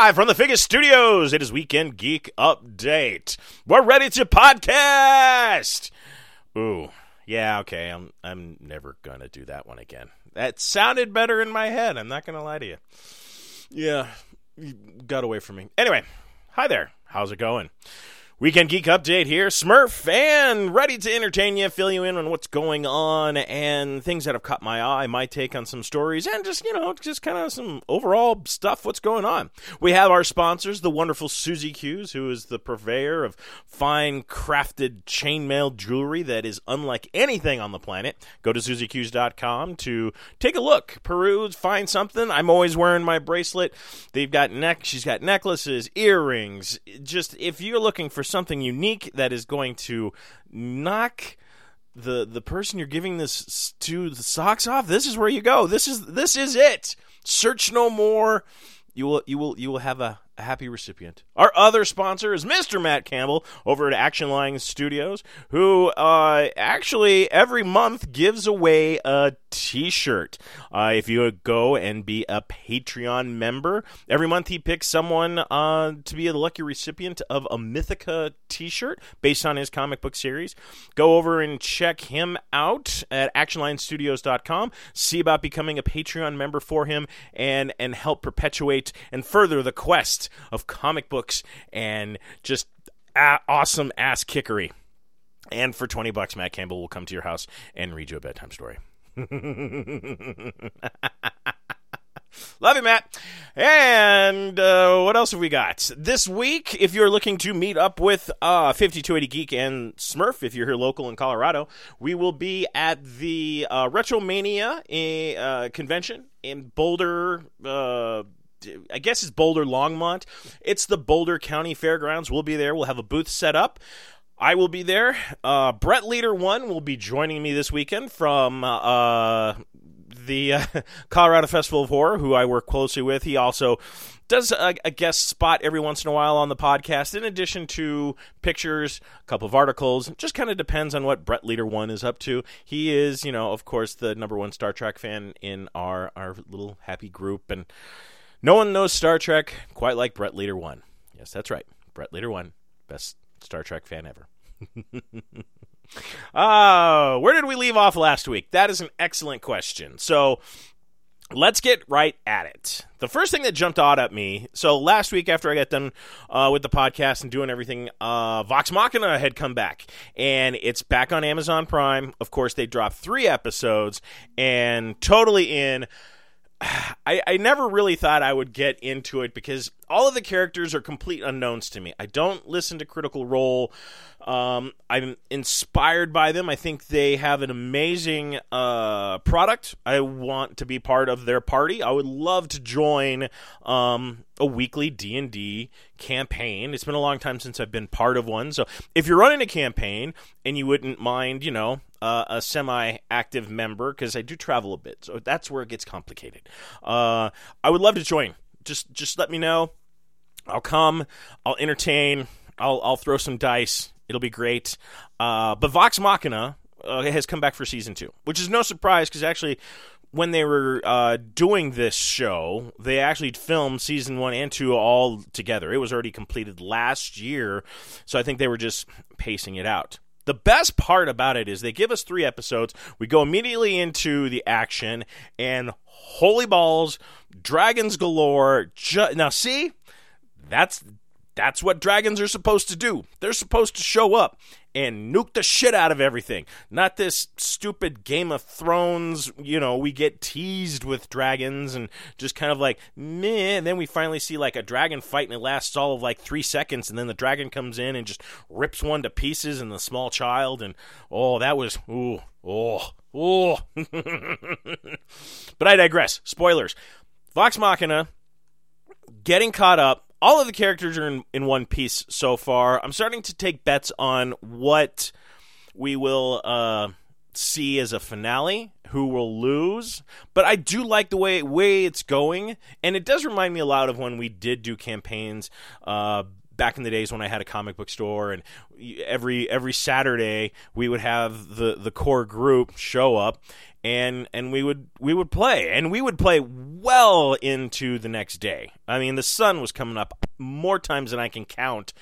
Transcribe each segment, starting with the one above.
Live from the Figus Studios, it is Weekend Geek Update. We're ready to podcast. Ooh, yeah, okay. I'm I'm never gonna do that one again. That sounded better in my head. I'm not gonna lie to you. Yeah, you got away from me. Anyway, hi there. How's it going? Weekend Geek Update here, Smurf, and ready to entertain you, fill you in on what's going on and things that have caught my eye, my take on some stories, and just, you know, just kind of some overall stuff, what's going on. We have our sponsors, the wonderful Susie Q's, who is the purveyor of fine crafted chainmail jewelry that is unlike anything on the planet. Go to SusieQ's.com to take a look, peruse, find something. I'm always wearing my bracelet. They've got neck, she's got necklaces, earrings. Just, if you're looking for something unique that is going to knock the the person you're giving this to the socks off. This is where you go. This is this is it. Search no more. You will you will you will have a, a happy recipient. Our other sponsor is Mr. Matt Campbell over at Action Line Studios, who uh, actually every month gives away a T-shirt. Uh, if you go and be a Patreon member, every month he picks someone uh, to be a lucky recipient of a Mythica T-shirt based on his comic book series. Go over and check him out at ActionLineStudios.com. See about becoming a Patreon member for him and and help perpetuate and further the quest of comic books and just awesome ass kickery. And for 20 bucks, Matt Campbell will come to your house and read you a bedtime story. Love you, Matt. And uh, what else have we got? This week, if you're looking to meet up with uh, 5280 Geek and Smurf, if you're here local in Colorado, we will be at the uh, Retromania uh, convention in Boulder. Uh, I guess it's Boulder Longmont. It's the Boulder County Fairgrounds. We'll be there. We'll have a booth set up. I will be there. Uh, Brett Leader One will be joining me this weekend from uh, the uh, Colorado Festival of Horror, who I work closely with. He also does a, a, guest spot every once in a while on the podcast, in addition to pictures, a couple of articles. Just kind of depends on what Brett Leader One is up to. He is, you know, of course, the number one Star Trek fan in our our little happy group, and no one knows Star Trek quite like Brett Leader One. Yes, that's right, Brett Leader One, best Star Trek fan ever. uh, where did we leave off last week? That is an excellent question. So let's get right at it. The first thing that jumped out at me so last week, after I got done uh, with the podcast and doing everything, uh, Vox Machina had come back, and it's back on Amazon Prime. Of course, they dropped three episodes, and totally in. I, I never really thought I would get into it because all of the characters are complete unknowns to me. I don't listen to Critical Role. Um, I'm inspired by them. I think they have an amazing uh, product. I want to be part of their party. I would love to join um, a weekly D and D campaign. It's been a long time since I've been part of one. So if you're running a campaign and you wouldn't mind, you know, uh, a semi-active member, because I do travel a bit, so that's where it gets complicated. Uh, I would love to join. Just just let me know. I'll come. I'll entertain. I'll I'll throw some dice. It'll be great. Uh, but Vox Machina uh, has come back for season two, which is no surprise because actually, when they were uh, doing this show, they actually filmed season one and two all together. It was already completed last year, so I think they were just pacing it out. The best part about it is they give us three episodes. We go immediately into the action, and holy balls, dragons galore. Ju- now, see, that's that's what dragons are supposed to do. They're supposed to show up and nuke the shit out of everything. Not this stupid Game of Thrones, you know, we get teased with dragons and just kind of like, meh. And then we finally see like a dragon fight and it lasts all of like three seconds. And then the dragon comes in and just rips one to pieces and the small child. And oh, that was, ooh, oh, oh. but I digress. Spoilers. Vox Machina getting caught up all of the characters are in, in one piece so far. I'm starting to take bets on what we will uh, see as a finale, who will lose. But I do like the way way it's going, and it does remind me a lot of when we did do campaigns. Uh, back in the days when I had a comic book store, and every every Saturday we would have the the core group show up, and and we would we would play, and we would play well into the next day. I mean, the sun was coming up more times than I can count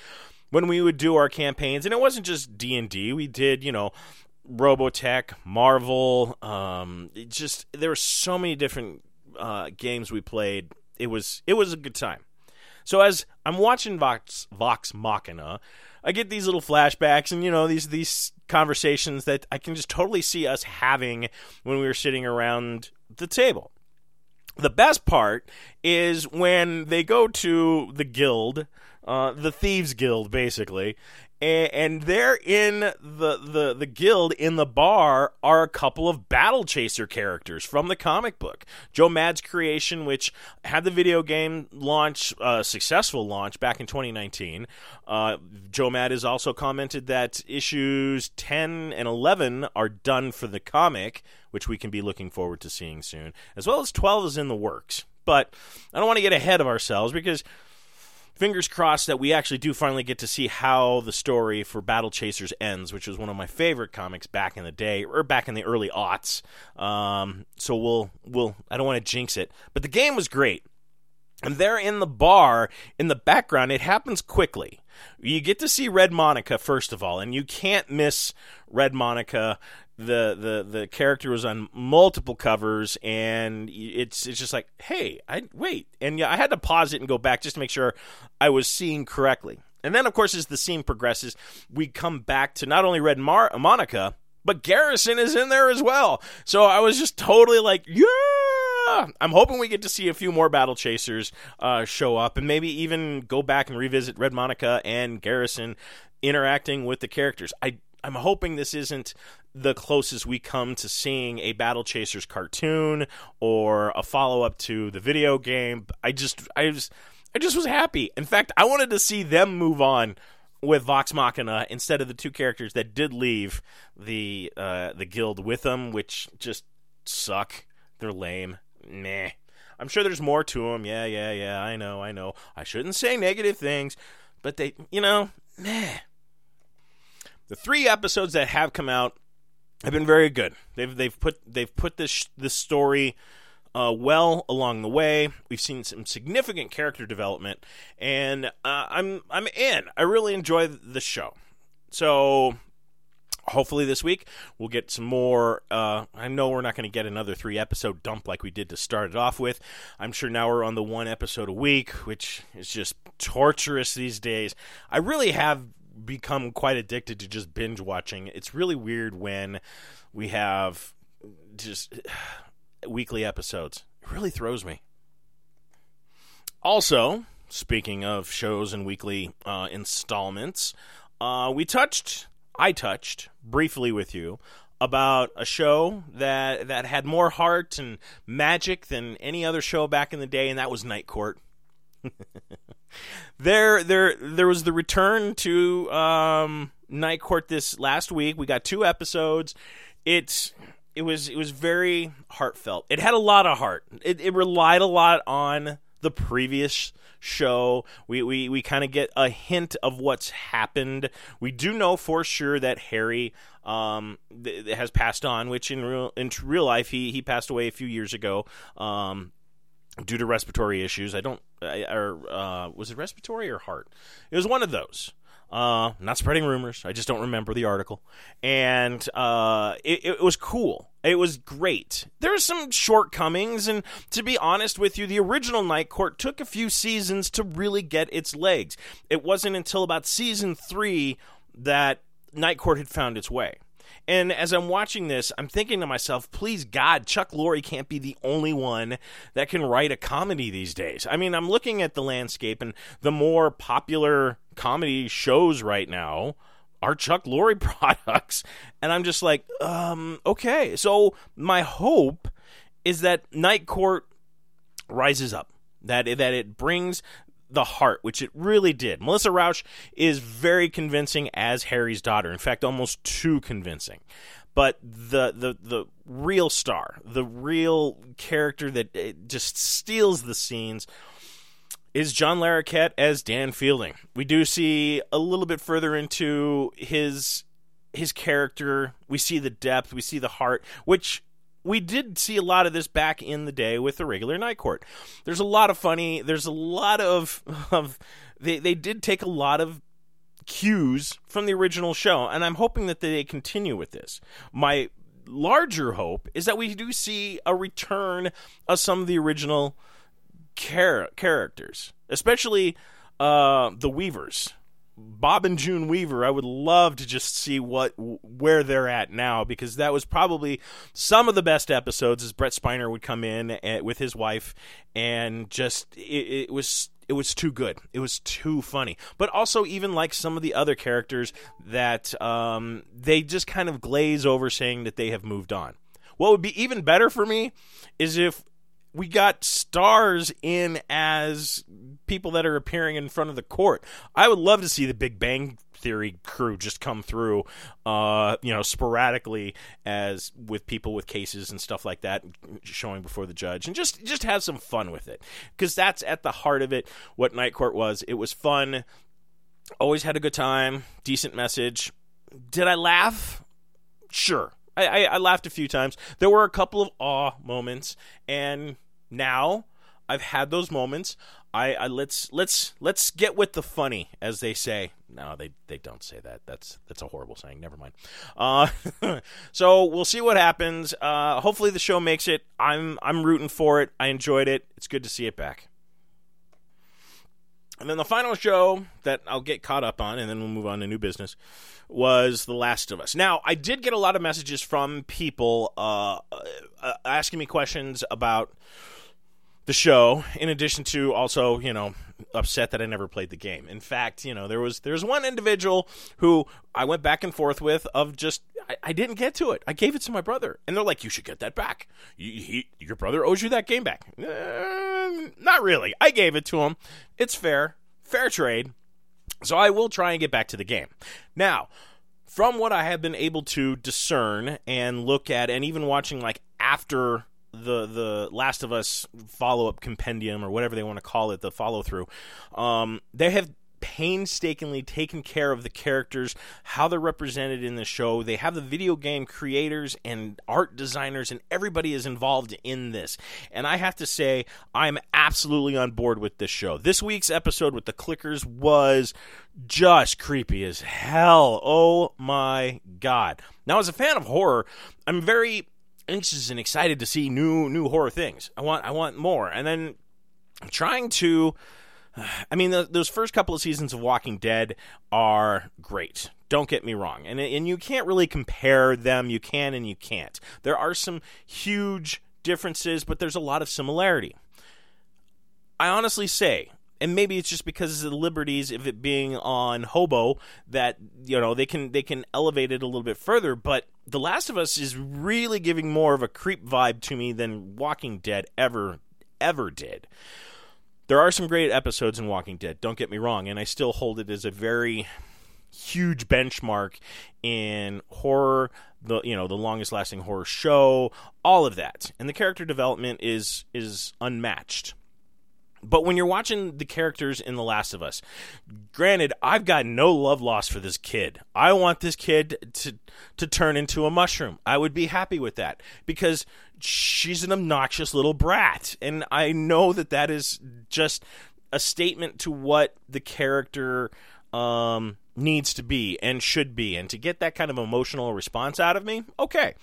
when we would do our campaigns, and it wasn't just D and D. We did, you know, Robotech, Marvel. Um, just there were so many different uh, games we played. It was it was a good time. So as I'm watching Vox Vox Machina, I get these little flashbacks and you know these these conversations that I can just totally see us having when we were sitting around the table. The best part is when they go to the guild, uh, the thieves guild, basically, and, and there in the, the the guild in the bar are a couple of battle chaser characters from the comic book. Joe mad's creation which had the video game launch uh, successful launch back in 2019 uh, joe mad has also commented that issues 10 and 11 are done for the comic which we can be looking forward to seeing soon as well as 12 is in the works. But i don't want to get ahead of ourselves because fingers crossed that we actually do finally get to see how the story for Battle Chasers ends, which was one of my favorite comics back in the day or back in the early aughts. Um, so we'll we'll I don't want to jinx it, but the game was great. And there in the bar in the background, it happens quickly. You get to see Red Monika first of all, and you can't miss Red Monika the the the character was on multiple covers and it's it's just like hey i wait. And yeah i had to pause it and go back just to make sure i was seeing correctly. And then of course as the scene progresses we come back to not only red Mar- monika but garrison is in there as well. So i was just totally like yeah! I'm hoping we get to see a few more battle chasers uh, show up and maybe even go back and revisit red monika and garrison interacting with the characters. I I'm hoping this isn't the closest we come to seeing a Battle Chasers cartoon or a follow up to the video game. I just I just I just was happy. In fact, I wanted to see them move on with Vox Machina instead of the two characters that did leave the uh, the guild with them, which just suck. They're lame. Nah. I'm sure there's more to them. Yeah, yeah, yeah. I know, I know. I shouldn't say negative things, but they, you know, meh. The three episodes that have come out have been very good. They've they've put they've put this this story uh, well along the way. We've seen some significant character development, and uh, I'm I'm in. I really enjoy the show. So hopefully this week we'll get some more uh, i know we're not going to get another three episode dump like we did to start it off with i'm sure now we're on the one episode a week which is just torturous these days i really have become quite addicted to just binge watching. It's really weird when we have just weekly episodes. It really throws me. Also, speaking of shows and weekly uh, installments, uh, we touched, I touched briefly with you about a show that that had more heart and magic than any other show back in the day, and that was Night Court. there, there, there was the return to um, Night Court this last week. We got two episodes. It's it was it was very heartfelt. It had a lot of heart. It, it relied a lot on the previous show. We we, we kind of get a hint of what's happened. We do know for sure that Harry um, th- has passed on, which in real in real life he he passed away a few years ago. Um, due to respiratory issues. I don't, I, or uh, was it respiratory or heart? It was one of those. Uh, not spreading rumors. I just don't remember the article. And uh, it, it was cool. It was great. There's some shortcomings, and to be honest with you, the original Night Court took a few seasons to really get its legs. It wasn't until about season three that Night Court had found its way. And as I'm watching this, I'm thinking to myself, please God, Chuck Lorre can't be the only one that can write a comedy these days. I mean, I'm looking at the landscape, and the more popular comedy shows right now are Chuck Lorre products. And I'm just like, um, okay. So my hope is that Night Court rises up, that, that it brings the heart, which it really did. Melissa Rauch is very convincing as Harry's daughter. In fact, almost too convincing. But the the the real star, the real character that uh, just steals the scenes is John Larroquette as Dan Fielding. We do see a little bit further into his his character. We see the depth, we see the heart, which we did see a lot of this back in the day with the regular night court. There's a lot of funny. There's a lot of of they they did take a lot of cues from the original show, and I'm hoping that they continue with this. My larger hope is that we do see a return of some of the original char- characters, especially uh, the Weavers. Bob and June Weaver, I would love to just see what where they're at now because that was probably some of the best episodes. As Brent Spiner would come in eh, with his wife, and just it, it was it was too good. It was too funny. But also, even like some of the other characters that um, they just kind of glaze over, saying that they have moved on. What would be even better for me is if we got stars in as people that are appearing in front of the court. I would love to see the Big Bang Theory crew just come through, uh, you know, sporadically as with people with cases and stuff like that, showing before the judge, and just just have some fun with it because that's at the heart of it. What Night Court was, it was fun. Always had a good time. Decent message. Did I laugh? Sure. I, I, I laughed a few times. There were a couple of awe moments, and now I've had those moments. I, I, let's let's let's get with the funny, as they say. No, they they don't say that. That's that's a horrible saying. Never mind. Uh, so we'll see what happens. Uh, hopefully the show makes it. I'm I'm rooting for it. I enjoyed it. It's good to see it back. And then the final show that I'll get caught up on, and then we'll move on to new business, was The Last of Us. Now, I did get a lot of messages from people uh, uh, asking me questions about the show in addition to also you know upset that i never played the game. In fact you know there was there's one individual who i went back and forth with of just I, I didn't get to it. I gave it to my brother. And they're like you should get that back. You, he, your brother owes you that game back. Uh, not really. I gave it to him. It's fair. Fair trade. So i will try and get back to the game. Now from what i have been able to discern and look at and even watching like after the the Last of Us follow up compendium or whatever they want to call it, the follow through. Um, they have painstakingly taken care of the characters, how they're represented in the show. They have the video game creators and art designers, and everybody is involved in this. And I have to say, I'm absolutely on board with this show. This week's episode with the clickers was just creepy as hell. Oh my god. Now, as a fan of horror, I'm very anxious and excited to see new new horror things. I want I want more. And then trying to I mean, the, those first couple of seasons of Walking Dead are great. Don't get me wrong, and and you can't really compare them. You can and you can't. There are some huge differences, but there's a lot of similarity. I honestly say and maybe it's just because of the liberties of it being on Hobo that you know they can they can elevate it a little bit further. But The Last of Us is really giving more of a creep vibe to me than Walking Dead ever ever did. There are some great episodes in Walking Dead. Don't get me wrong, and I still hold it as a very huge benchmark in horror the you know the longest lasting horror show all of that and the character development is is unmatched but when you're watching the characters in The Last of Us, granted, I've got no love lost for this kid. I want this kid to to turn into a mushroom. I would be happy with that because she's an obnoxious little brat, and I know that that is just a statement to what the character um, needs to be and should be, and to get that kind of emotional response out of me, okay,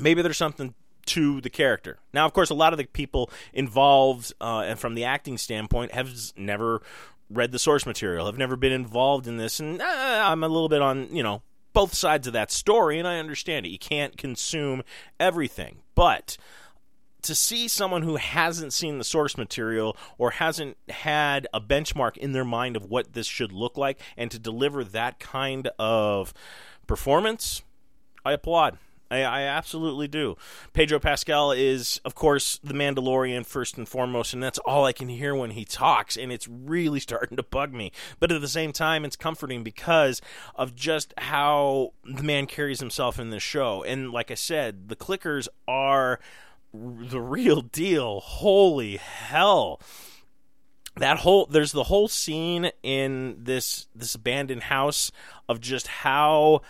maybe there's something to the character. Now, of course, a lot of the people involved, uh, and from the acting standpoint, have never read the source material, have never been involved in this, and uh, I'm a little bit on, you know, both sides of that story, and I understand it. You can't consume everything, but to see someone who hasn't seen the source material or hasn't had a benchmark in their mind of what this should look like and to deliver that kind of performance, I applaud. I, I, absolutely do. Pedro Pascal is, of course, the Mandalorian first and foremost, and that's all I can hear when he talks, and it's really starting to bug me. But at the same time, it's comforting because of just how the man carries himself in this show. And like I said, the clickers are the real deal. Holy hell that whole there's the whole scene in this this abandoned house of just how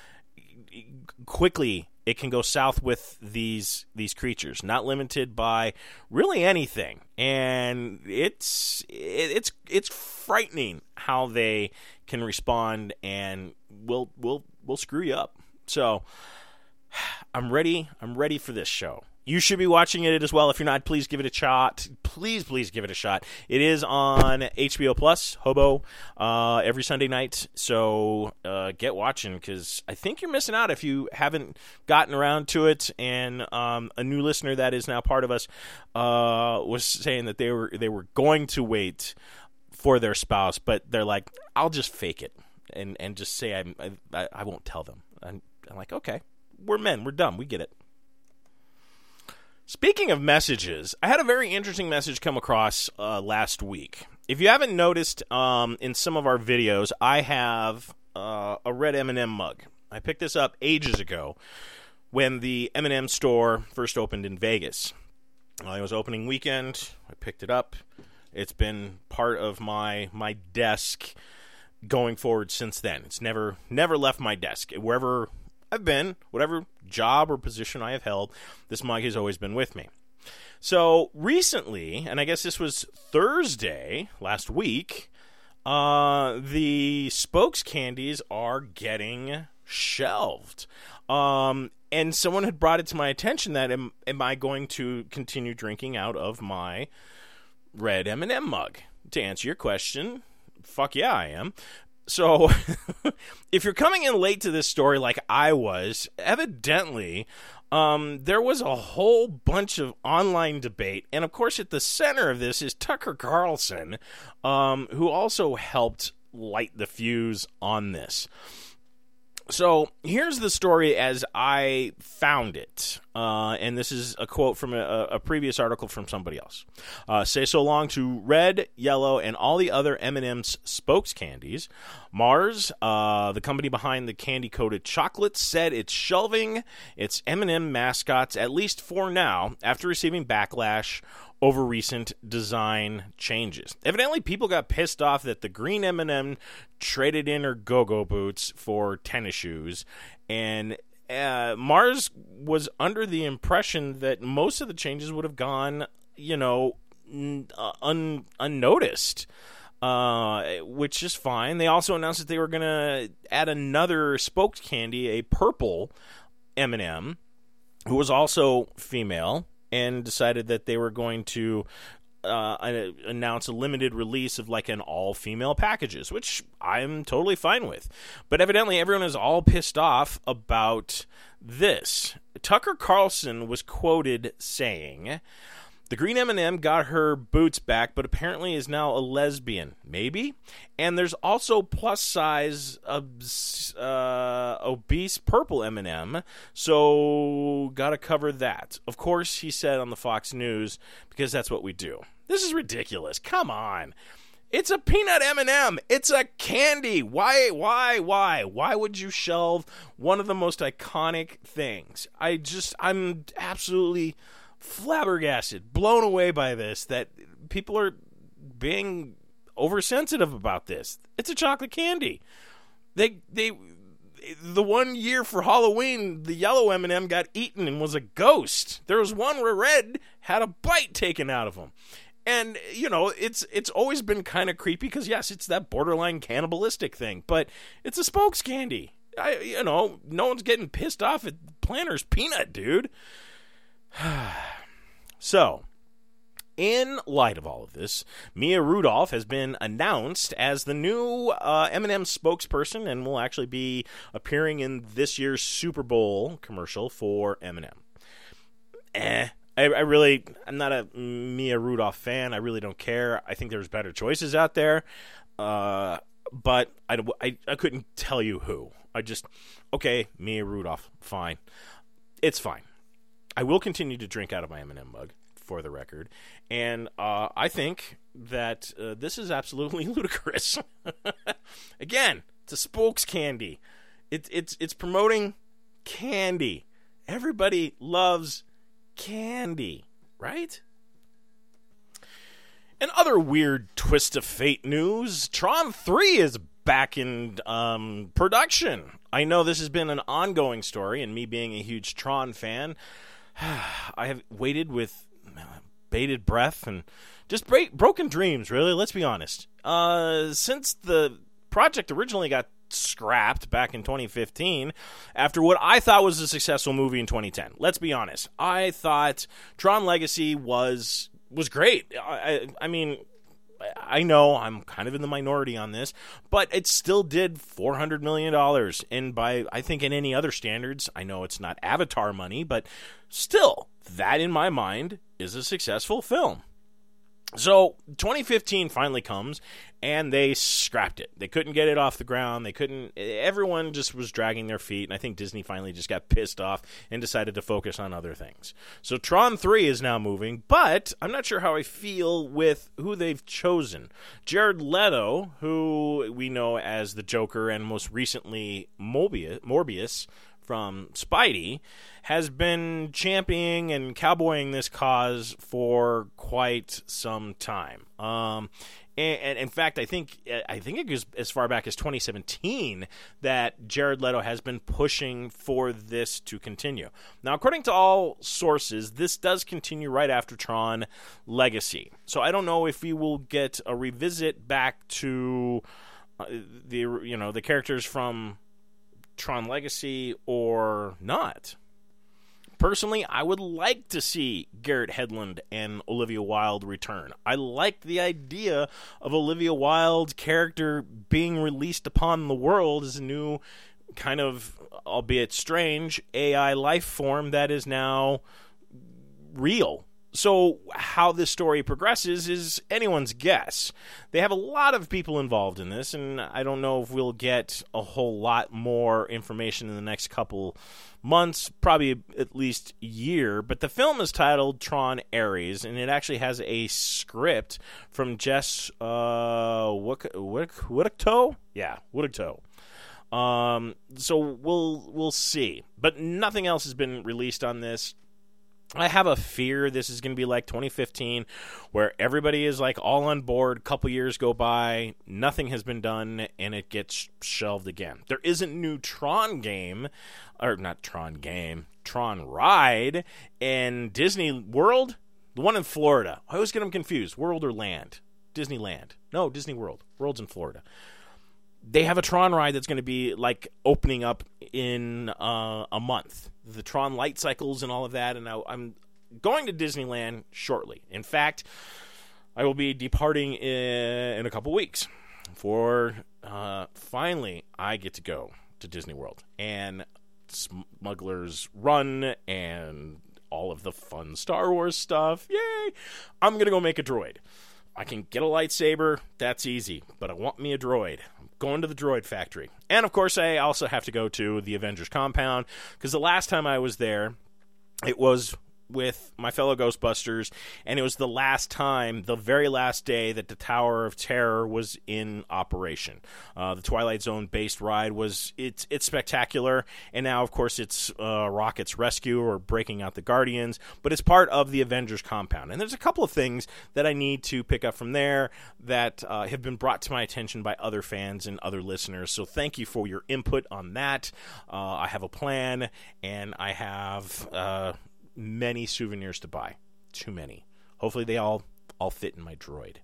quickly it can go south with these these creatures not limited by really anything. And it's it's it's frightening how they can respond and will will will screw you up. So i'm ready i'm ready for this show you should be watching it as well. If you're not, please give it a shot. Please, please give it a shot. It is on HBO Plus, Hobo, uh, every Sunday night. So uh, get watching because I think you're missing out if you haven't gotten around to it. And um, a new listener that is now part of us uh, was saying that they were they were going to wait for their spouse, but they're like, I'll just fake it and and just say I'm, I I won't tell them. I'm, I'm like, okay, we're men, we're dumb, we get it. Speaking of messages, I had a very interesting message come across uh, last week. If you haven't noticed, um, in some of our videos, I have uh, a red M&M mug. I picked this up ages ago when the M&M store first opened in Vegas. Uh, it was opening weekend. I picked it up. It's been part of my my desk going forward since then. It's never never left my desk. Wherever I've been, whatever job or position I have held, this mug has always been with me. So recently, and I guess this was Thursday last week, uh, the spokes candies are getting shelved. Um, and someone had brought it to my attention that am, am I going to continue drinking out of my red M&M mug? To answer your question, fuck yeah, I am. So, if you're coming in late to this story like I was, evidently um, there was a whole bunch of online debate. And of course, at the center of this is Tucker Carlson, um, who also helped light the fuse on this. So here's the story as I found it, uh, and this is a quote from a, a previous article from somebody else. Uh, Say so long to red, yellow, and all the other M&M's spokes candies. Mars, uh, the company behind the candy-coated chocolates, said it's shelving its M&M mascots at least for now after receiving backlash over recent design changes. Evidently, people got pissed off that the green M&M traded in her go-go boots for tennis shoes, and uh, Mars was under the impression that most of the changes would have gone, you know, uh, un- unnoticed. Uh, which is fine. They also announced that they were going to add another spoked candy, a purple M&M, who was also female and decided that they were going to uh, announce a limited release of like an all female packages, which I'm totally fine with. But evidently, everyone is all pissed off about this. Tucker Carlson was quoted saying, the green M&M got her boots back, but apparently is now a lesbian. Maybe. And there's also plus size uh, obese purple M&M, so got to cover that. Of course, he said on the Fox News because that's what we do. This is ridiculous. Come on. It's a peanut M&M. It's a candy. Why why why? Why would you shelve one of the most iconic things? I just I'm absolutely flabbergasted, blown away by this that people are being oversensitive about this. It's a chocolate candy. They they the one year for Halloween, the yellow M&M got eaten and was a ghost. There was one where red had a bite taken out of him. And you know, it's it's always been kind of creepy because yes, it's that borderline cannibalistic thing, but it's a spokes candy. I you know, no one's getting pissed off at Planters peanut, dude. so, in light of all of this, Maya Rudolph has been announced as the new uh, M&M spokesperson and will actually be appearing in this year's Super Bowl commercial for M&M. Eh, I, I, really, I'm not a Maya Rudolph fan. I really don't care. I think there's better choices out there, uh, but I, I, I couldn't tell you who. I just, okay, Maya Rudolph, fine. it's fine. I will continue to drink out of my M&M mug for the record, and uh, I think that uh, this is absolutely ludicrous. Again, it's a spokes candy. It's it's it's promoting candy. Everybody loves candy, right? And other weird twist of fate news: Tron Three is back in um, production. I know this has been an ongoing story, and me being a huge Tron fan, I have waited with bated breath and just break, broken dreams. Really, let's be honest. Uh, since the project originally got scrapped back in 2015 after what I thought was a successful movie in 2010. Let's be honest. I thought Tron Legacy was was great. I, I mean, I know I'm kind of in the minority on this, but it still did $400 million. And by, I think, in any other standards, I know it's not Avatar money, but still, that in my mind is a successful film. So 2015 finally comes, and they scrapped it. They couldn't get it off the ground. They couldn't. Everyone just was dragging their feet, and I think Disney finally just got pissed off and decided to focus on other things. So Tron 3 is now moving, but I'm not sure how I feel with who they've chosen. Jared Leto, who we know as the Joker, and most recently Mobius, Morbius from Spidey has been championing and cowboying this cause for quite some time. Um, and, and, in fact, I think I think it goes as far back as 2017 that Jared Leto has been pushing for this to continue. Now, according to all sources, this does continue right after Tron Legacy. So I don't know if we will get a revisit back to uh, the you know the characters from Tron Legacy or not. Personally, I would like to see Garrett Hedlund and Olivia Wilde return. I like the idea of Olivia Wilde's character being released upon the world as a new kind of, albeit strange, AI life form that is now real so, how this story progresses is anyone's guess. They have a lot of people involved in this, and I don't know if we'll get a whole lot more information in the next couple months, probably at least year. But the film is titled Tron Ares, and it actually has a script from Jess uh, Woodycto? Yeah, Woodycto. Um, so we'll we'll see, but nothing else has been released on this. I have a fear this is going to be like 2015, where everybody is like all on board. Couple years go by, nothing has been done, and it gets shelved again. There isn't new Tron game, or not Tron game, Tron ride in Disney World, the one in Florida. I always get them confused. World or Land? Disneyland? No, Disney World. World's in Florida they have a Tron ride that's going to be like opening up in uh, a month. The Tron light cycles and all of that. And I, I'm going to Disneyland shortly. In fact, I will be departing in, in a couple weeks for uh, finally I get to go to Disney World and Smuggler's Run and all of the fun Star Wars stuff. Yay! I'm going to go make a droid. I can get a lightsaber, that's easy, but I want me a droid going to the droid factory. And of course, I also have to go to the Avengers compound because the last time I was there, it was with my fellow Ghostbusters, and it was the last time, the very last day that the Tower of Terror was in operation. Uh, the Twilight Zone based ride was it's it's spectacular, and now of course it's uh, Rocket's rescue or breaking out the Guardians, but it's part of the Avengers compound. And there's a couple of things that I need to pick up from there that uh, have been brought to my attention by other fans and other listeners. So thank you for your input on that. Uh, I have a plan, and I have uh, many souvenirs to buy. Too many. Hopefully they all all fit in my droid.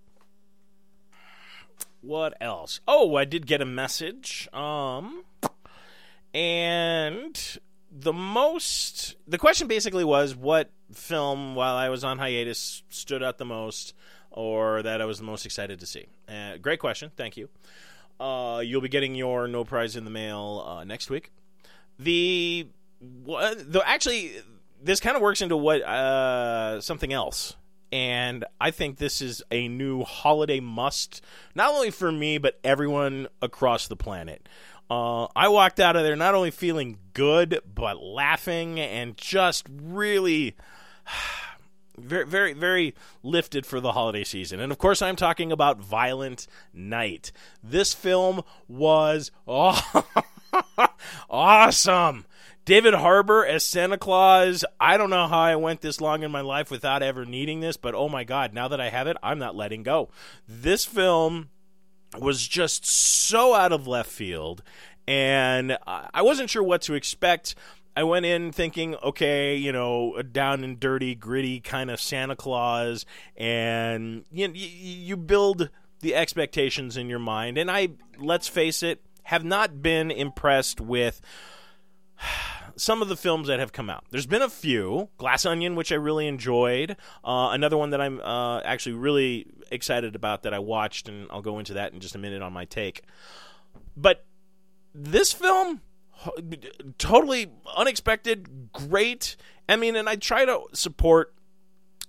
What else? Oh, I did get a message. Um and the most the question basically was what film while I was on hiatus stood out the most or that I was the most excited to see. Uh, great question. Thank you. Uh, you'll be getting your no prize in the mail uh, next week. The the actually this kind of works into what uh, something else and I think this is a new holiday must, not only for me but everyone across the planet. Uh, I walked out of there not only feeling good, but laughing and just really. Very, very, very lifted for the holiday season. And of course, I'm talking about Violent Night. This film was awesome. David Harbour as Santa Claus. I don't know how I went this long in my life without ever needing this, but oh my God, now that I have it, I'm not letting go. This film was just so out of left field, and I wasn't sure what to expect. I went in thinking, okay, you know, a down and dirty, gritty kind of Santa Claus, and you, you build the expectations in your mind. And I, let's face it, have not been impressed with some of the films that have come out. There's been a few. Glass Onion, which I really enjoyed. Uh, another one that I'm uh, actually really excited about that I watched, and I'll go into that in just a minute on my take. But this film, totally unexpected, great. I mean, and I try to support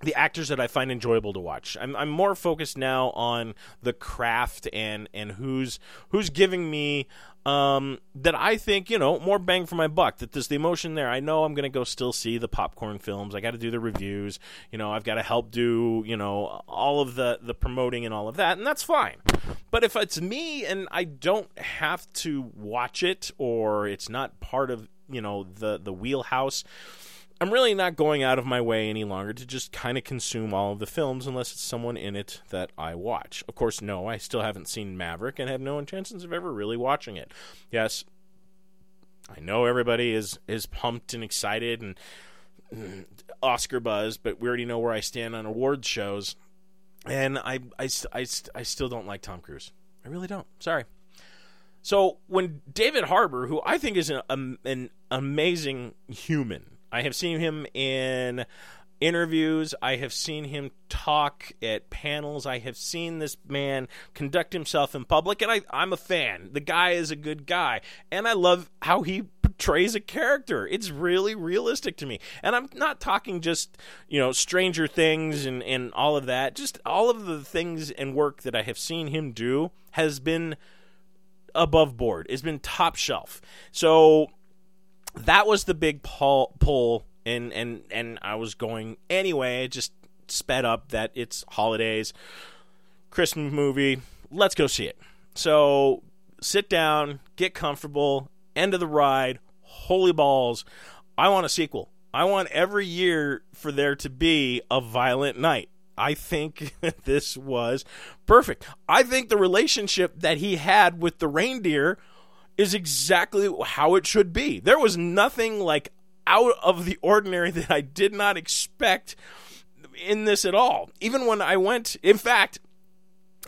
the actors that I find enjoyable to watch. I'm, I'm more focused now on the craft and and who's who's giving me um, that I think you know more bang for my buck. That there's the emotion there. I know I'm to go still see the popcorn films. I got to do the reviews. You know, I've got to help do you know all of the the promoting and all of that, and that's fine. But if it's me and I don't have to watch it or it's not part of you know the the wheelhouse I'm really not going out of my way any longer to just kind of consume all of the films unless it's someone in it that I watch. Of course, no, I still haven't seen Maverick and have no intentions of ever really watching it. Yes, I know everybody is is pumped and excited and mm, Oscar buzz, but we already know where I stand on award shows. And I, I, I, I still don't like Tom Cruise. I really don't. Sorry. So when David Harbour, who I think is an, an amazing human, I have seen him in interviews. I have seen him talk at panels. I have seen this man conduct himself in public, and I, I'm a fan. The guy is a good guy, and I love how he portrays a character. It's really realistic to me. And I'm not talking just, you know, Stranger Things and, and all of that. Just all of the things and work that I have seen him do has been above board. It's been top shelf. So that was the big pull, pull and and and I was going anyway. It just sped up that it's holidays, Christmas movie. Let's go see it. So sit down, get comfortable. End of the ride. Holy balls! I want a sequel. I want every year for there to be a violent night. I think this was perfect. I think the relationship that he had with the reindeer is exactly how it should be. There was nothing like out of the ordinary that I did not expect in this at all. Even when I went, in fact,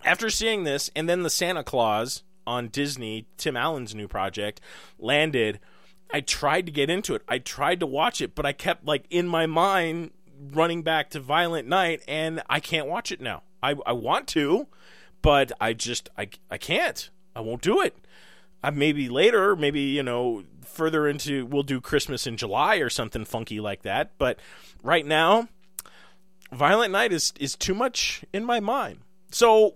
after seeing this and then the Santa Claus on Disney, Tim Allen's new project, landed, I tried to get into it. I tried to watch it, but I kept like in my mind running back to Violent Night and I can't watch it now. I, I want to, but I just I I can't. I won't do it uh, maybe later, maybe you know further into we'll do Christmas in July or something funky like that. But right now, Violent Night is is too much in my mind. So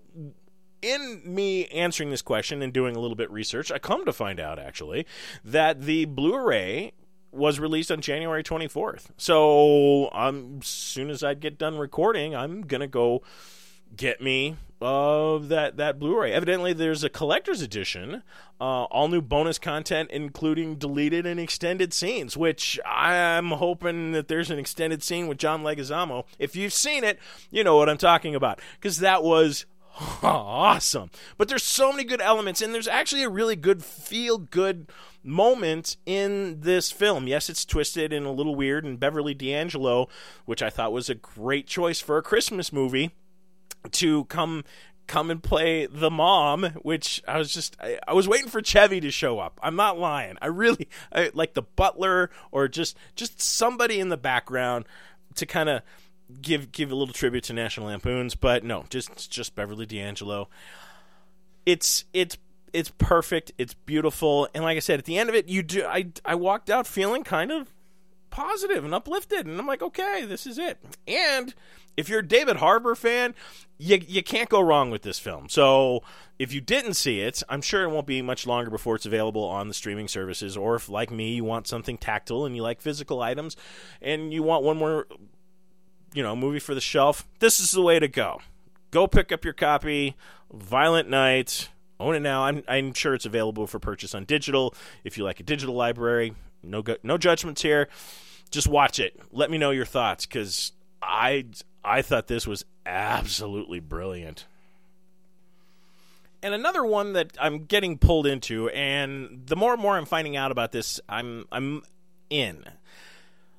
in me answering this question and doing a little bit research, I come to find out actually that the Blu-ray was released on January 24th. So, um, as soon as I get done recording, I'm going to go get me of that that Blu-ray. Evidently, there's a collector's edition, uh, all new bonus content, including deleted and extended scenes. Which I'm hoping that there's an extended scene with John Leguizamo. If you've seen it, you know what I'm talking about because that was awesome. But there's so many good elements, and there's actually a really good feel good moment in this film. Yes, it's twisted and a little weird, and Beverly D'Angelo, which I thought was a great choice for a Christmas movie to come come and play the mom, which I was just I, I, was waiting for Chevy to show up. I'm not lying. I really I, like the butler or just just somebody in the background to kind of give give a little tribute to National Lampoons, but no, just just Beverly D'Angelo. It's it's it's perfect. It's beautiful, and like I said, at the end of it, you do. I I walked out feeling kind of positive and uplifted, and I'm like, okay, this is it. And if you're a David Harbour fan, you you can't go wrong with this film. So if you didn't see it, I'm sure it won't be much longer before it's available on the streaming services. Or if, like me, you want something tactile and you like physical items, and you want one more, you know, movie for the shelf, this is the way to go. Go pick up your copy. Violent Night. Own it now. I'm I'm sure it's available for purchase on digital. If you like a digital library, no no judgments here. Just watch it. Let me know your thoughts because I I thought this was absolutely brilliant. And another one that I'm getting pulled into, and the more and more I'm finding out about this, I'm I'm in.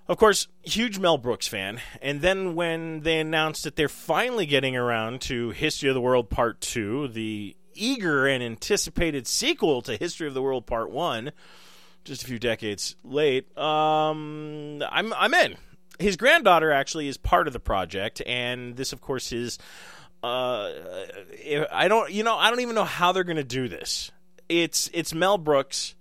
Of course, huge Mel Brooks fan, and then when they announced that they're finally getting around to History of the World Part 2, the eager and anticipated sequel to History of the World Part 1, just a few decades late, um, I'm I'm in his granddaughter actually is part of the project, and this, of course, is. Uh, I don't, you know, I don't even know how they're going to do this. It's it's Mel Brooks,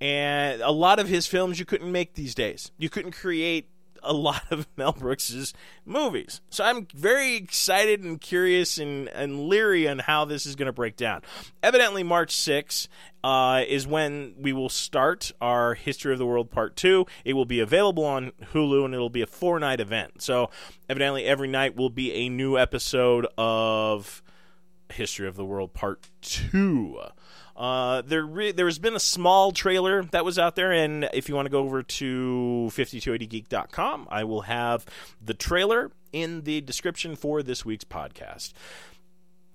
and a lot of his films you couldn't make these days. You couldn't create a lot of Mel Brooks's movies. So I'm very excited and curious and, and leery on how this is going to break down. Evidently, March 6th uh, is when we will start our History of the World Part 2. It will be available on Hulu and it'll be a four night event. So, evidently, every night will be a new episode of History of the World Part 2. Uh, there re- there has been a small trailer that was out there, and if you want to go over to 5280geek.com, I will have the trailer in the description for this week's podcast.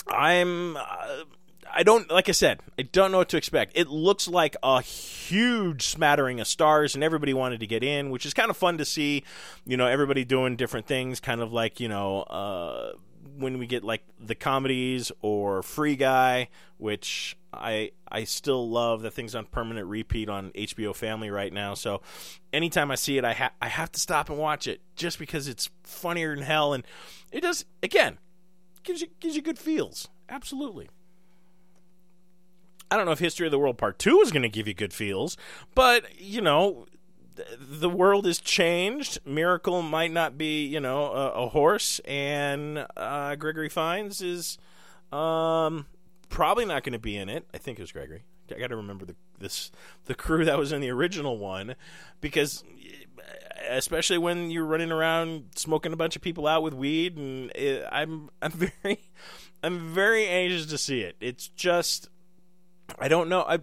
I'm. Uh, I don't like I said, I don't know what to expect. It looks like a huge smattering of stars and everybody wanted to get in, which is kind of fun to see, you know, everybody doing different things, kind of like, you know, uh, when we get like the comedies or Free Guy, which I I still love the things on permanent repeat on HBO Family right now. So anytime I see it, I ha- I have to stop and watch it just because it's funnier than hell, and it does again gives you gives you good feels. Absolutely. I don't know if History of the World Part Two is going to give you good feels, but you know the world has changed. Miracle might not be, you know, a, a horse, and uh, Gregory Hines is um, probably not going to be in it. I think it was Gregory. I got to remember the this the crew that was in the original one, because especially when you're running around smoking a bunch of people out with weed, and it, I'm I'm very I'm very anxious to see it. It's just I don't know. I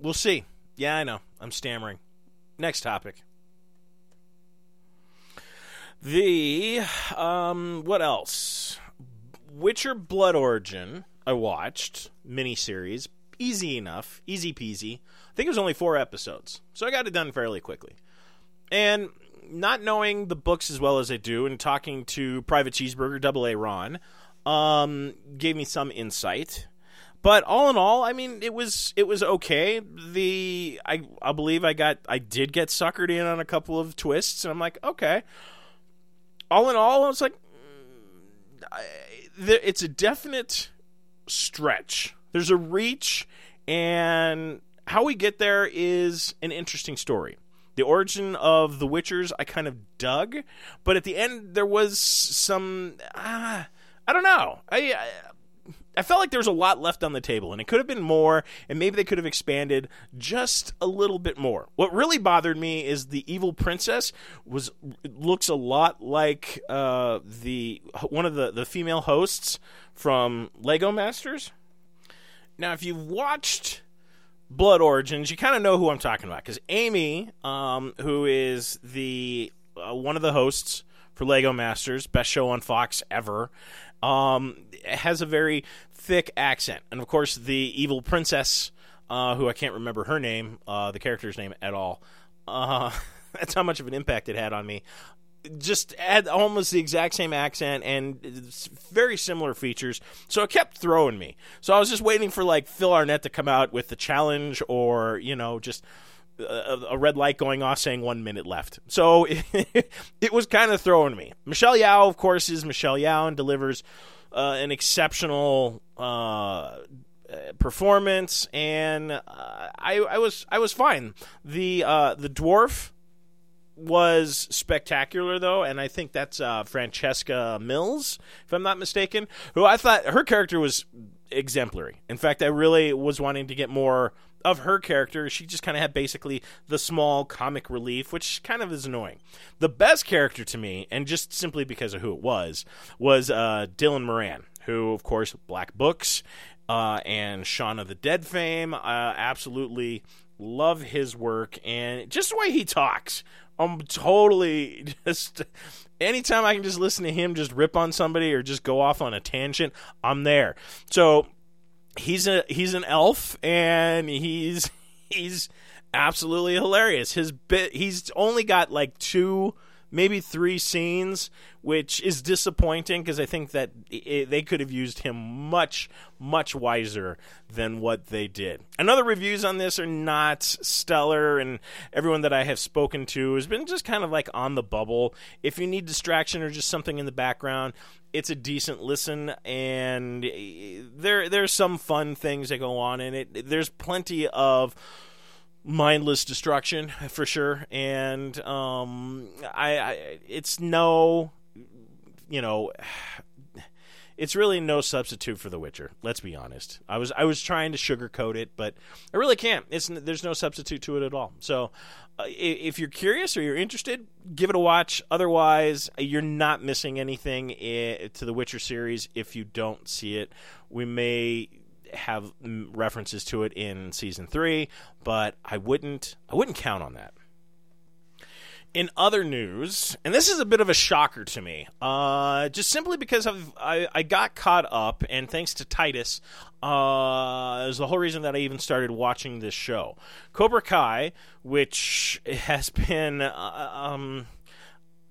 we'll see. Yeah, I know. I'm stammering. Next topic. The um, what else? Witcher Blood Origin. I watched miniseries. Easy enough, easy peasy. I think it was only four episodes, so I got it done fairly quickly. And not knowing the books as well as I do, and talking to Private Cheeseburger Double A Ron, um, gave me some insight. But all in all, I mean, it was it was okay. The I I believe I got I did get suckered in on a couple of twists, and I'm like, okay. All in all, I was like, mm, I, it's a definite stretch. There's a reach, and how we get there is an interesting story. The origin of the Witchers, I kind of dug, but at the end there was some. Uh, I don't know. I, I I felt like there was a lot left on the table, and it could have been more, and maybe they could have expanded just a little bit more. What really bothered me is the evil princess was looks a lot like uh, the one of the the female hosts from Lego Masters. Now, if you've watched Blood Origins, you kind of know who I'm talking about because Amy, um, who is the uh, one of the hosts for Lego Masters, best show on Fox ever um, has a very thick accent. And of course, the evil princess, uh, who I can't remember her name, uh, the character's name at all. Uh, that's how much of an impact it had on me. Just had almost the exact same accent and very similar features, so it kept throwing me. So I was just waiting for like Will Arnett to come out with the challenge, or you know, just a, red light going off saying one minute left. So it, it was kind of throwing me. Michelle Yeoh, of course, is Michelle Yeoh and delivers uh, an exceptional uh, performance, and uh, I, I was I was fine. The uh, the dwarf was spectacular though, and I think that's uh, Francesca Mills, if I'm not mistaken, who I thought her character was exemplary. In fact, I really was wanting to get more of her character. She just kind of had basically the small comic relief, which kind of is annoying. The best character to me, and just simply because of who it was, was uh, Dylan Moran, who, of course, Black Books uh, and Shaun of the Dead fame. Uh, absolutely love his work and just the way he talks. I'm totally just anytime I can just listen to him just rip on somebody or just go off on a tangent, I'm there. So he's a he's an elf and he's he's absolutely hilarious. His bit he's only got like two maybe three scenes, which is disappointing because I think that it, they could have used him much, much wiser than what they did. Another reviews on this are not stellar, and everyone that I have spoken to has been just kind of like on the bubble. If you need distraction or just something in the background, it's a decent listen, and there there's some fun things that go on in it. There's plenty of mindless destruction for sure and um I, I it's no you know it's really no substitute for The Witcher. Let's be honest. I was I was trying to sugarcoat it, but I really can't. It's there's no substitute to it at all. So, uh, if you're curious or you're interested, give it a watch. Otherwise, you're not missing anything to the Witcher series if you don't see it. We may have references to it in season three, but I wouldn't I wouldn't count on that. In other news, and this is a bit of a shocker to me, uh, just simply because of I, I got caught up, and thanks to Titus, uh, is the whole reason that I even started watching this show. Cobra Kai, which has been uh, um,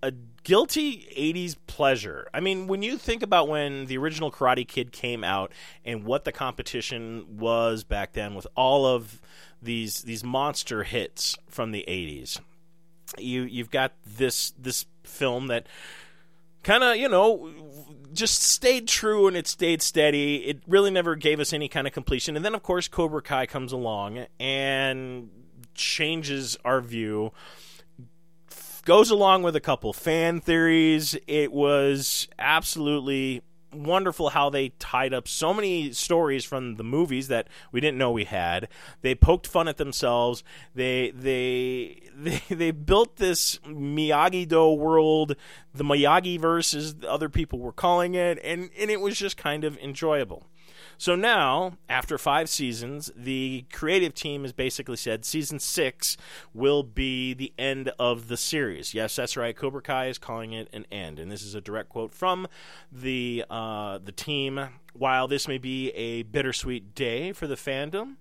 a guilty 80s pleasure. I mean, when you think about when the original Karate Kid came out and what the competition was back then with all of these these monster hits from the 80s. You you've got this this film that kind of, you know, just stayed true and it stayed steady. It really never gave us any kind of completion. And then of course Cobra Kai comes along and changes our view goes along with a couple fan theories. It was absolutely wonderful how they tied up so many stories from the movies that we didn't know we had. They poked fun at themselves. They they they they built this Miyagi Do world, the Miyagi verse as other people were calling it, and and it was just kind of enjoyable. So now, after five seasons, the creative team has basically said season six will be the end of the series. Yes, that's right. Cobra Kai is calling it an end, and this is a direct quote from the uh, the team. While this may be a bittersweet day for the fandom,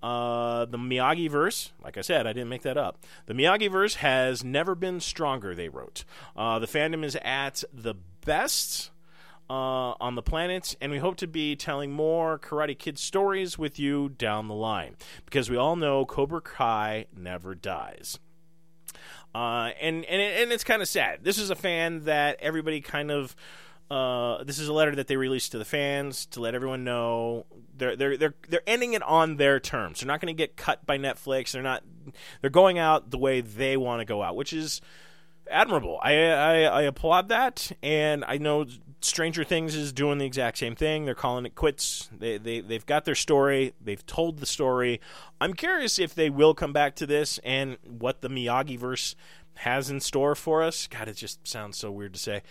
uh, the Miyagi verse, like I said, I didn't make that up. The Miyagi verse has never been stronger, they wrote. Uh, the fandom is at the best uh, on the planet, and we hope to be telling more Karate Kid stories with you down the line because we all know Cobra Kai never dies. Uh, and and and it's kind of sad. This is a fan that everybody kind of. Uh, this is a letter that they released to the fans to let everyone know they're they're they're they're ending it on their terms. They're not going to get cut by Netflix. They're not. They're going out the way they want to go out, which is admirable. I, I, I applaud that, and I know Stranger Things is doing the exact same thing. They're calling it quits. They they they've got their story. They've told the story. I'm curious if they will come back to this and what the Miyagi verse has in store for us. God, it just sounds so weird to say.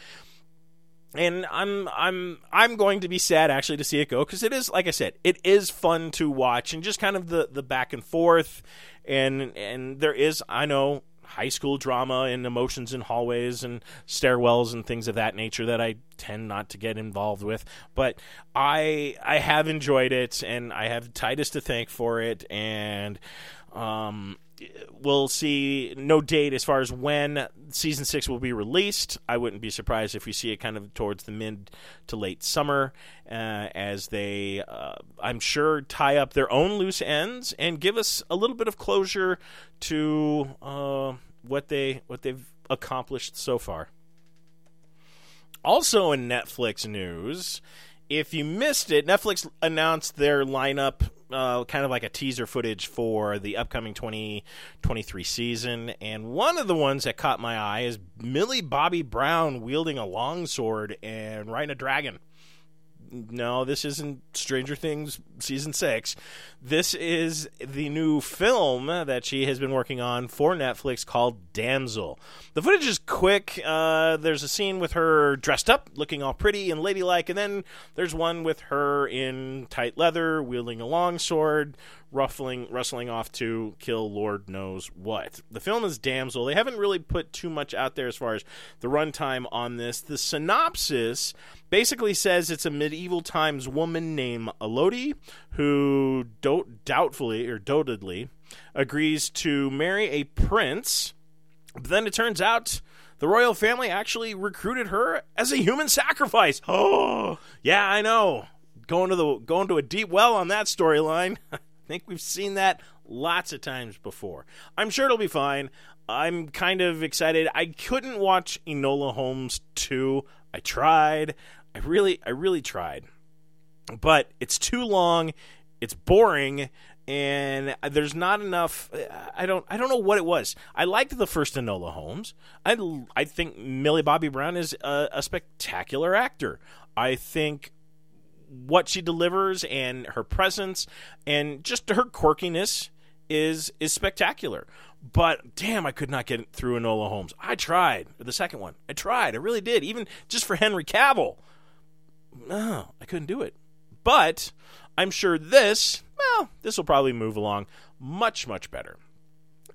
And I'm I'm I'm going to be sad actually to see it go because it is like I said it is fun to watch and just kind of the the back and forth and and there is I know high school drama and emotions in hallways and stairwells and things of that nature that I tend not to get involved with. But I I have enjoyed it and I have Titus to thank for it and um we'll see no date as far as when season six will be released. I wouldn't be surprised if we see it kind of towards the mid to late summer, uh, as they, uh, I'm sure, tie up their own loose ends and give us a little bit of closure to uh, what they what they've accomplished so far. Also in Netflix news, if you missed it, Netflix announced their lineup uh, kind of like a teaser footage for the upcoming 2023 season. And one of the ones that caught my eye is Millie Bobby Brown wielding a longsword and riding a dragon no, this isn't Stranger Things season six. This is the new film that she has been working on for Netflix called Damsel. The footage is quick. Uh, there's a scene with her dressed up, looking all pretty and ladylike, and then there's one with her in tight leather, wielding a long sword, ruffling, rustling off to kill Lord knows what. The film is Damsel. They haven't really put too much out there as far as the runtime on this. The synopsis basically says it's a medieval times woman named Elodie who do- doubtfully or dotedly agrees to marry a prince. But then it turns out the royal family actually recruited her as a human sacrifice. Oh, yeah, I know. Going to the going to a deep well on that storyline. I think we've seen that lots of times before. I'm sure it'll be fine. I'm kind of excited. I couldn't watch Enola Holmes 2. I tried. I really, I really tried, but it's too long. It's boring, and there's not enough. I don't, I don't know what it was. I liked the first Enola Holmes. I, I think Millie Bobby Brown is a, a spectacular actor. I think what she delivers and her presence and just her quirkiness is is spectacular. But damn, I could not get through Enola Holmes. I tried the second one. I tried. I really did. Even just for Henry Cavill no, I couldn't do it. But I'm sure this, well, this will probably move along much, much better.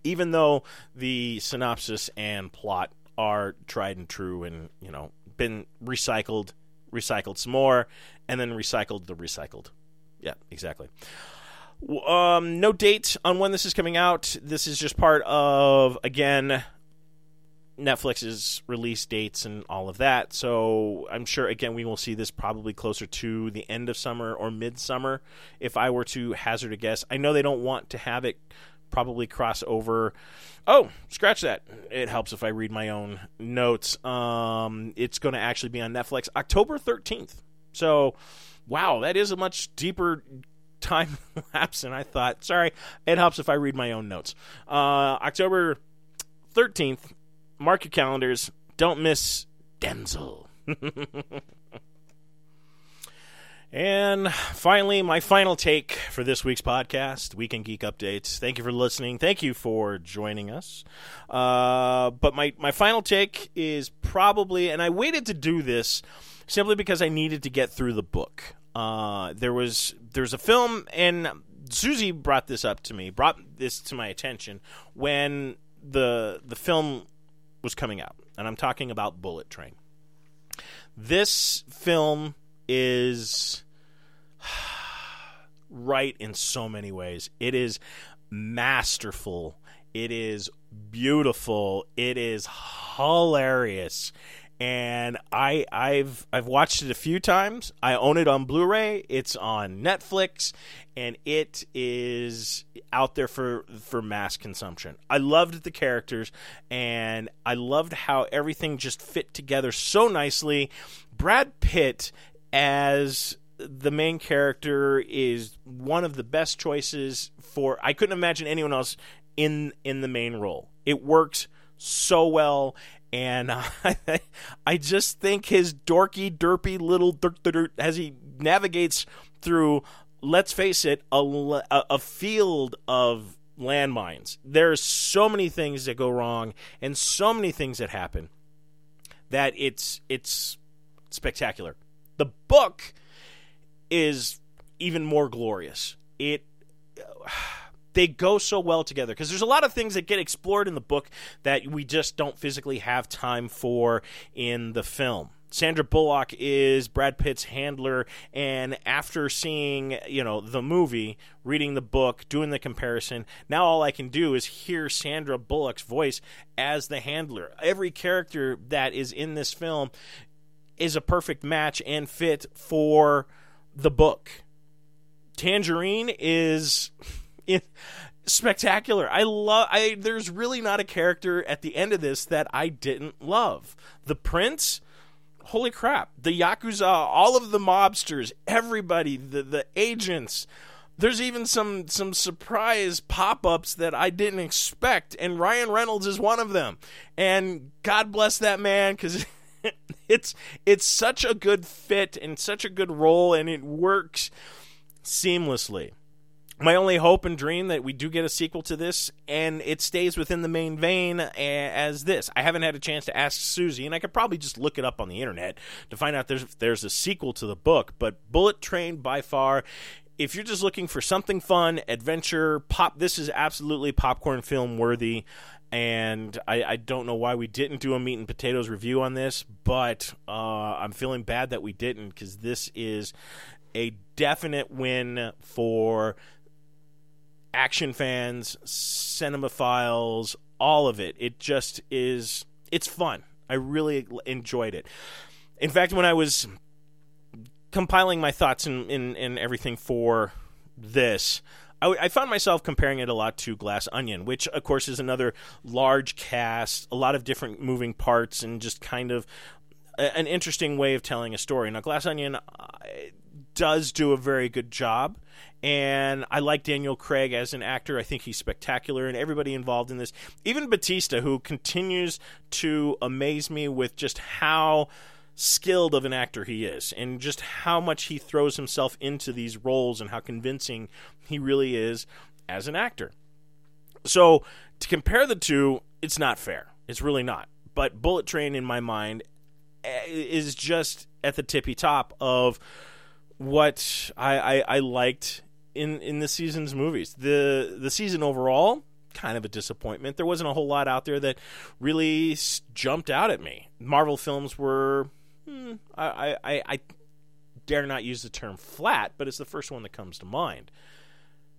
Even though the synopsis and plot are tried and true and, you know, been recycled, recycled some more, and then recycled the recycled. Yeah, exactly. Um, no date on when this is coming out. This is just part of, again, Netflix's release dates and all of that. So I'm sure again we will see this probably closer to the end of summer or midsummer. If I were to hazard a guess, I know they don't want to have it probably cross over. Oh, scratch that. It helps if I read my own notes. Um, it's going to actually be on Netflix October 13th. So, wow, that is a much deeper time lapse than I thought. Sorry, it helps if I read my own notes. Uh, October 13th mark your calendars. Don't miss Damsel. and finally, my final take for this week's podcast, Weekend Geek Updates. Thank you for listening. Thank you for joining us. Uh, but my, my final take is probably, and I waited to do this simply because I needed to get through the book. Uh, there was there's a film, and Susie brought this up to me, brought this to my attention when the the film was coming out, and I'm talking about Bullet Train. This film is right in so many ways. It is masterful. It is beautiful. It is hilarious and I I've I've watched it a few times. I own it on Blu-ray. It's on Netflix, and it is out there for for mass consumption. I loved the characters, and I loved how everything just fit together so nicely. Brad Pitt as the main character is one of the best choices for. I couldn't imagine anyone else in in the main role. It works so well and I, I just think his dorky, derpy little as he navigates through, let's face it, a, a field of landmines. There's so many things that go wrong and so many things that happen that it's it's spectacular. The book is even more glorious. It they go so well together because there's a lot of things that get explored in the book that we just don't physically have time for in the film. Sandra Bullock is Brad Pitt's handler, and after seeing you know the movie, reading the book, doing the comparison, now all I can do is hear Sandra Bullock's voice as the handler. Every character that is in this film is a perfect match and fit for the book. Tangerine is spectacular. I love. I there's really not a character at the end of this that I didn't love. The prince. Holy crap! The yakuza, all of the mobsters, everybody, the the agents, there's even some some surprise pop-ups that I didn't expect and Ryan Reynolds is one of them. And God bless that man cuz it's it's such a good fit and such a good role and it works seamlessly. My only hope and dream that we do get a sequel to this and it stays within the main vein as this. I haven't had a chance to ask Susie, and I could probably just look it up on the internet to find out there's there's a sequel to the book. But Bullet Train by far if you're just looking for something fun, adventure, pop, this is absolutely popcorn film worthy. And I, I don't know why we didn't do a meat and potatoes review on this, but uh, I'm feeling bad that we didn't because this is a definite win for action fans, cinemaphiles, all of it. It just is, it's fun. I really enjoyed it. In fact, when I was compiling my thoughts and, everything for this, I, I, found myself comparing it a lot to Glass Onion, which, of course, is another large cast, a lot of different moving parts, and just kind of an interesting way of telling a story. Now, Glass Onion uh, does do a very good job. And I like Daniel Craig as an actor. I think he's spectacular, and everybody involved in this, even Batista, who continues to amaze me with just how skilled of an actor he is and just how much he throws himself into these roles and how convincing he really is as an actor. So, to compare the two, it's not fair. It's really not. But Bullet Train, in my mind, eh, is just at the tippy top of what I, I, I liked in in the season's movies. The the season overall, kind of a disappointment. There wasn't a whole lot out there that really jumped out at me. Marvel films were hmm, I, I, I dare not use the term flat, but it's the first one that comes to mind.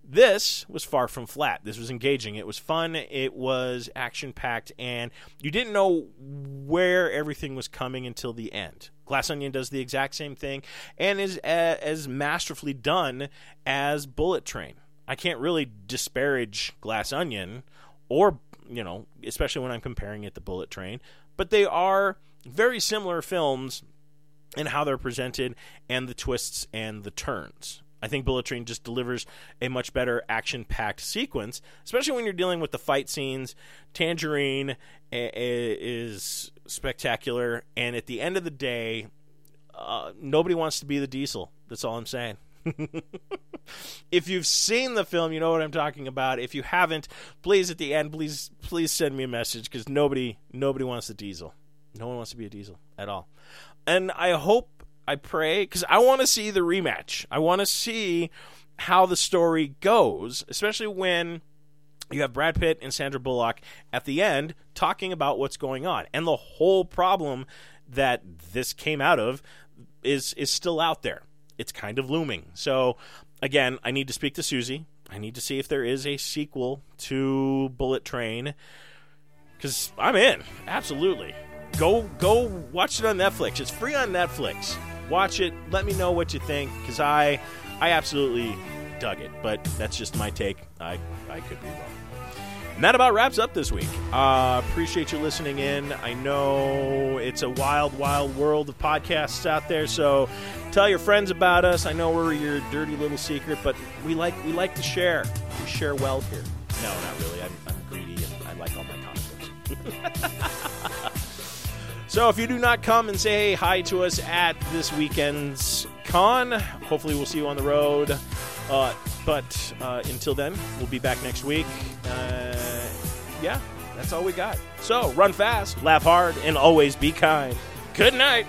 This was far from flat. This was engaging. It was fun. It was action packed, and you didn't know where everything was coming until the end. Glass Onion does the exact same thing and is as masterfully done as Bullet Train. I can't really disparage Glass Onion, or you know, especially when I'm comparing it to Bullet Train, but they are very similar films in how they're presented and the twists and the turns. I think Bullet Train just delivers a much better action packed sequence, especially when you're dealing with the fight scenes. Tangerine is spectacular, and at the end of the day, uh, nobody wants to be the diesel. That's all I'm saying. if you've seen the film, you know what I'm talking about. If you haven't, please at the end, please please send me a message because nobody nobody wants the diesel. No one wants to be a Diesel at all. And I hope, I pray, because I want to see the rematch. I want to see how the story goes, especially when you have Brad Pitt and Sandra Bullock at the end talking about what's going on. And the whole problem that this came out of is is still out there. It's kind of looming. So again, I need to speak to Susie. I need to see if there is a sequel to Bullet Train cuz I'm in. Absolutely go go watch it on Netflix. It's free on Netflix. Watch it. Let me know what you think because I I absolutely dug it. But that's just my take. I I could be wrong. And that about wraps up this week. Uh, appreciate you listening in. I know it's a wild, wild world of podcasts out there, so tell your friends about us. I know we're your dirty little secret, but we like we like to share. We share well here. No, not really. I'm, I'm greedy and I like all my comic So if you do not come and say hi to us at this weekend's con, hopefully we'll see you on the road. Uh, but uh, until then, we'll be back next week. Uh, yeah, that's all we got. So run fast, laugh hard, and always be kind. Good night.